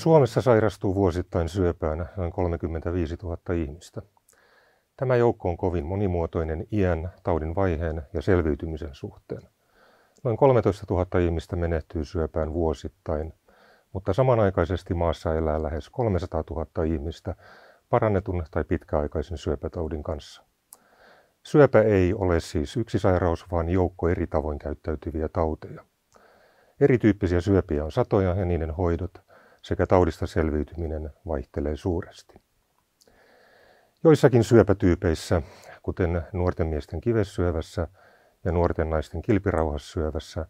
Suomessa sairastuu vuosittain syöpään noin 35 000 ihmistä. Tämä joukko on kovin monimuotoinen iän, taudin vaiheen ja selviytymisen suhteen. Noin 13 000 ihmistä menehtyy syöpään vuosittain, mutta samanaikaisesti maassa elää lähes 300 000 ihmistä parannetun tai pitkäaikaisen syöpätaudin kanssa. Syöpä ei ole siis yksi sairaus, vaan joukko eri tavoin käyttäytyviä tauteja. Erityyppisiä syöpiä on satoja ja niiden hoidot sekä taudista selviytyminen vaihtelee suuresti. Joissakin syöpätyypeissä, kuten nuorten miesten kivessyövässä ja nuorten naisten kilpirauhassyövässä,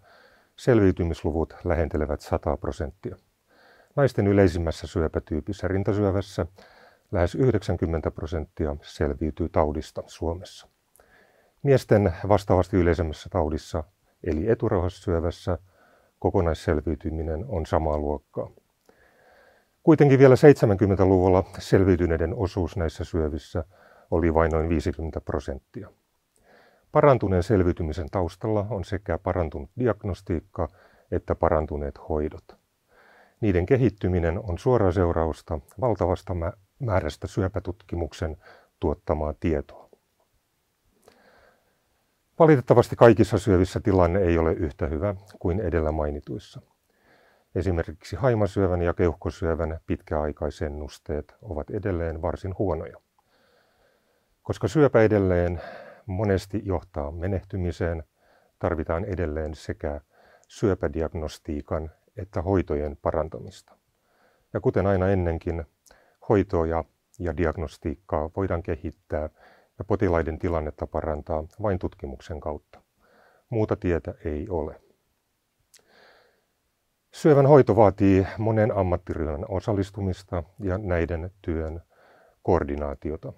selviytymisluvut lähentelevät 100 prosenttia. Naisten yleisimmässä syöpätyypissä rintasyövässä lähes 90 prosenttia selviytyy taudista Suomessa. Miesten vastaavasti yleisemmässä taudissa, eli eturauhassyövässä, kokonaisselviytyminen on samaa luokkaa. Kuitenkin vielä 70-luvulla selviytyneiden osuus näissä syövissä oli vain noin 50 prosenttia. Parantuneen selviytymisen taustalla on sekä parantunut diagnostiikka että parantuneet hoidot. Niiden kehittyminen on suora seurausta valtavasta määrästä syöpätutkimuksen tuottamaa tietoa. Valitettavasti kaikissa syövissä tilanne ei ole yhtä hyvä kuin edellä mainituissa. Esimerkiksi haimasyövän ja keuhkosyövän pitkäaikaisennusteet ovat edelleen varsin huonoja. Koska syöpä edelleen monesti johtaa menehtymiseen, tarvitaan edelleen sekä syöpädiagnostiikan että hoitojen parantamista. Ja kuten aina ennenkin, hoitoja ja diagnostiikkaa voidaan kehittää ja potilaiden tilannetta parantaa vain tutkimuksen kautta. Muuta tietä ei ole. Syövän hoito vaatii monen ammattiryhmän osallistumista ja näiden työn koordinaatiota.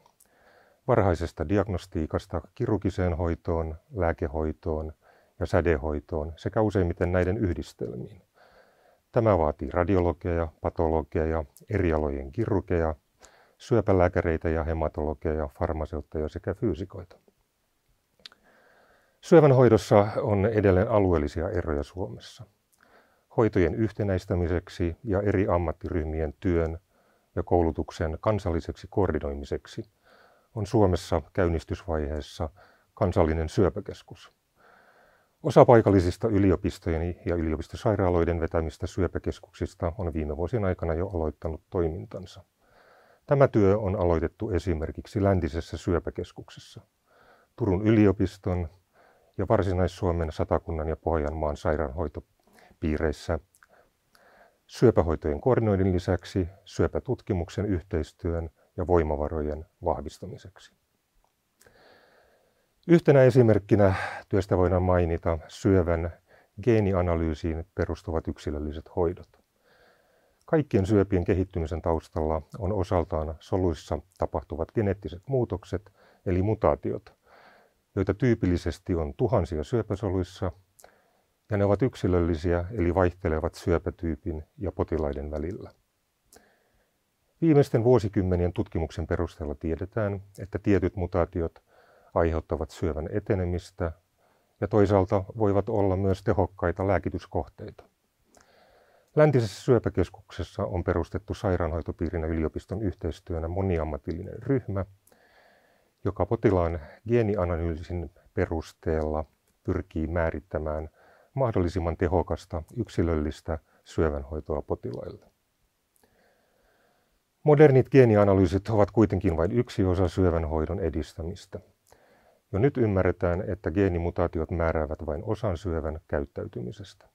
Varhaisesta diagnostiikasta kirurgiseen hoitoon, lääkehoitoon ja sädehoitoon sekä useimmiten näiden yhdistelmiin. Tämä vaatii radiologeja, patologeja, eri alojen kirurgeja, syöpälääkäreitä ja hematologeja, farmaseutteja sekä fyysikoita. Syövän hoidossa on edelleen alueellisia eroja Suomessa hoitojen yhtenäistämiseksi ja eri ammattiryhmien työn ja koulutuksen kansalliseksi koordinoimiseksi on Suomessa käynnistysvaiheessa kansallinen syöpäkeskus. Osa paikallisista yliopistojen ja yliopistosairaaloiden vetämistä syöpäkeskuksista on viime vuosien aikana jo aloittanut toimintansa. Tämä työ on aloitettu esimerkiksi läntisessä syöpäkeskuksessa. Turun yliopiston ja Varsinais-Suomen satakunnan ja Pohjanmaan sairaanhoito piireissä syöpähoitojen koordinoinnin lisäksi syöpätutkimuksen yhteistyön ja voimavarojen vahvistamiseksi. Yhtenä esimerkkinä työstä voidaan mainita syövän geenianalyysiin perustuvat yksilölliset hoidot. Kaikkien syöpien kehittymisen taustalla on osaltaan soluissa tapahtuvat geneettiset muutokset, eli mutaatiot, joita tyypillisesti on tuhansia syöpäsoluissa ja ne ovat yksilöllisiä eli vaihtelevat syöpätyypin ja potilaiden välillä. Viimeisten vuosikymmenien tutkimuksen perusteella tiedetään, että tietyt mutaatiot aiheuttavat syövän etenemistä ja toisaalta voivat olla myös tehokkaita lääkityskohteita. Läntisessä syöpäkeskuksessa on perustettu sairaanhoitopiirin ja yliopiston yhteistyönä moniammatillinen ryhmä, joka potilaan geenianalyysin perusteella pyrkii määrittämään – mahdollisimman tehokasta yksilöllistä syövänhoitoa potilaille. Modernit geenianalyysit ovat kuitenkin vain yksi osa syövänhoidon edistämistä. Jo nyt ymmärretään, että geenimutaatiot määräävät vain osan syövän käyttäytymisestä.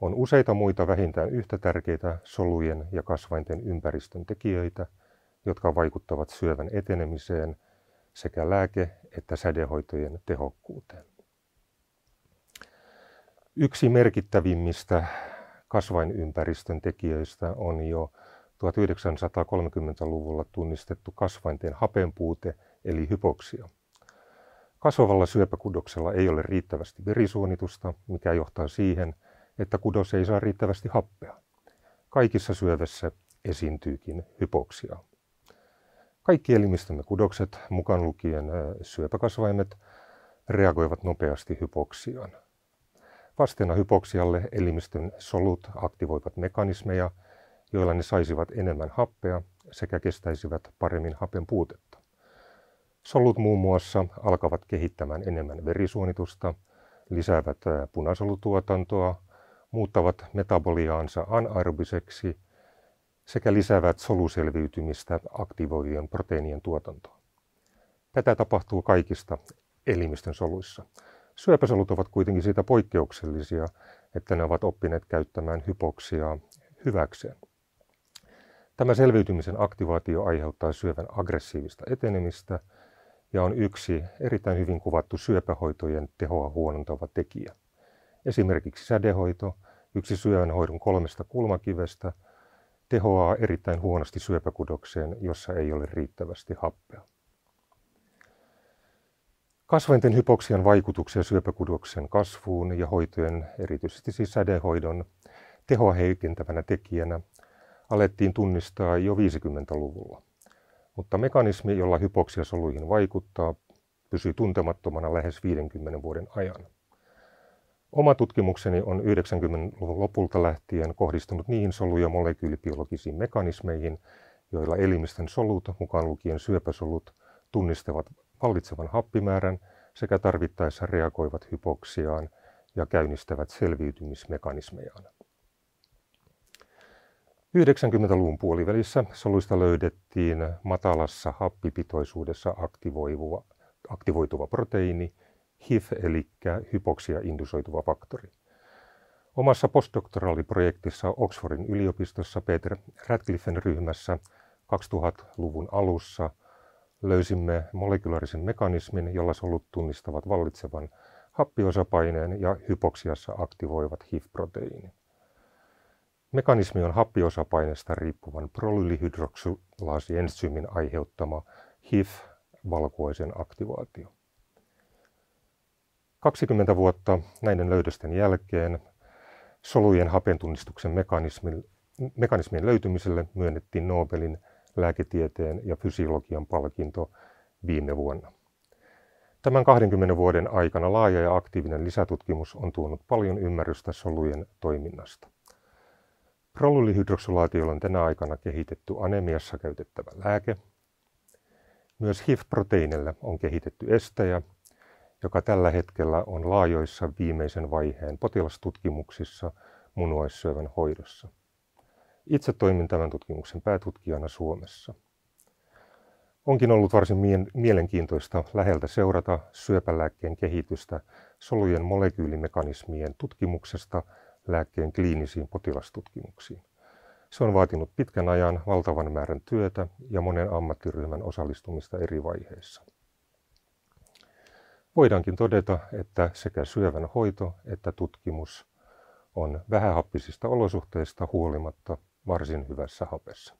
On useita muita vähintään yhtä tärkeitä solujen ja kasvainten ympäristön tekijöitä, jotka vaikuttavat syövän etenemiseen sekä lääke- että sädehoitojen tehokkuuteen. Yksi merkittävimmistä kasvainympäristön tekijöistä on jo 1930-luvulla tunnistettu kasvainten hapenpuute eli hypoksia. Kasvavalla syöpäkudoksella ei ole riittävästi verisuonitusta, mikä johtaa siihen, että kudos ei saa riittävästi happea. Kaikissa syövässä esiintyykin hypoksia. Kaikki elimistömme kudokset, mukaan lukien syöpäkasvaimet, reagoivat nopeasti hypoksiaan. Vasteena hypoksialle elimistön solut aktivoivat mekanismeja, joilla ne saisivat enemmän happea sekä kestäisivät paremmin hapen puutetta. Solut muun muassa alkavat kehittämään enemmän verisuonitusta, lisäävät punasolutuotantoa, muuttavat metaboliaansa anaerobiseksi sekä lisäävät soluselviytymistä aktivoivien proteiinien tuotantoa. Tätä tapahtuu kaikista elimistön soluissa. Syöpäsolut ovat kuitenkin siitä poikkeuksellisia, että ne ovat oppineet käyttämään hypoksia hyväkseen. Tämä selviytymisen aktivaatio aiheuttaa syövän aggressiivista etenemistä ja on yksi erittäin hyvin kuvattu syöpähoitojen tehoa huonontava tekijä. Esimerkiksi sädehoito, yksi syövänhoidon kolmesta kulmakivestä, tehoaa erittäin huonosti syöpäkudokseen, jossa ei ole riittävästi happea. Kasvainten hypoksian vaikutuksia syöpäkudoksen kasvuun ja hoitojen, erityisesti siis sädehoidon, tehoa heikentävänä tekijänä alettiin tunnistaa jo 50-luvulla. Mutta mekanismi, jolla hypoksia soluihin vaikuttaa, pysyi tuntemattomana lähes 50 vuoden ajan. Oma tutkimukseni on 90-luvun lopulta lähtien kohdistunut niihin solu- ja molekyylibiologisiin mekanismeihin, joilla elimistön solut, mukaan lukien syöpäsolut, tunnistavat vallitsevan happimäärän sekä tarvittaessa reagoivat hypoksiaan ja käynnistävät selviytymismekanismejaan. 90-luvun puolivälissä soluista löydettiin matalassa happipitoisuudessa aktivoiva, aktivoituva proteiini, HIF eli hypoksia indusoituva faktori. Omassa postdoktoraaliprojektissa Oxfordin yliopistossa Peter Radcliffen ryhmässä 2000-luvun alussa löysimme molekulaarisen mekanismin, jolla solut tunnistavat vallitsevan happiosapaineen ja hypoksiassa aktivoivat HIF-proteiini. Mekanismi on happiosapainesta riippuvan prolylihydroksulaasiensyymin aiheuttama HIF-valkuoisen aktivaatio. 20 vuotta näiden löydösten jälkeen solujen hapentunnistuksen mekanismin, mekanismin löytymiselle myönnettiin Nobelin lääketieteen ja fysiologian palkinto viime vuonna. Tämän 20 vuoden aikana laaja ja aktiivinen lisätutkimus on tuonut paljon ymmärrystä solujen toiminnasta. Prolylihydroksulaatiolla on tänä aikana kehitetty anemiassa käytettävä lääke. Myös HIV-proteiinille on kehitetty estäjä, joka tällä hetkellä on laajoissa viimeisen vaiheen potilastutkimuksissa munuaissyövän hoidossa. Itse toimin tämän tutkimuksen päätutkijana Suomessa. Onkin ollut varsin mielenkiintoista läheltä seurata syöpälääkkeen kehitystä solujen molekyylimekanismien tutkimuksesta lääkkeen kliinisiin potilastutkimuksiin. Se on vaatinut pitkän ajan valtavan määrän työtä ja monen ammattiryhmän osallistumista eri vaiheissa. Voidaankin todeta, että sekä syövän hoito että tutkimus on vähähappisista olosuhteista huolimatta varsin hyvässä hapessa.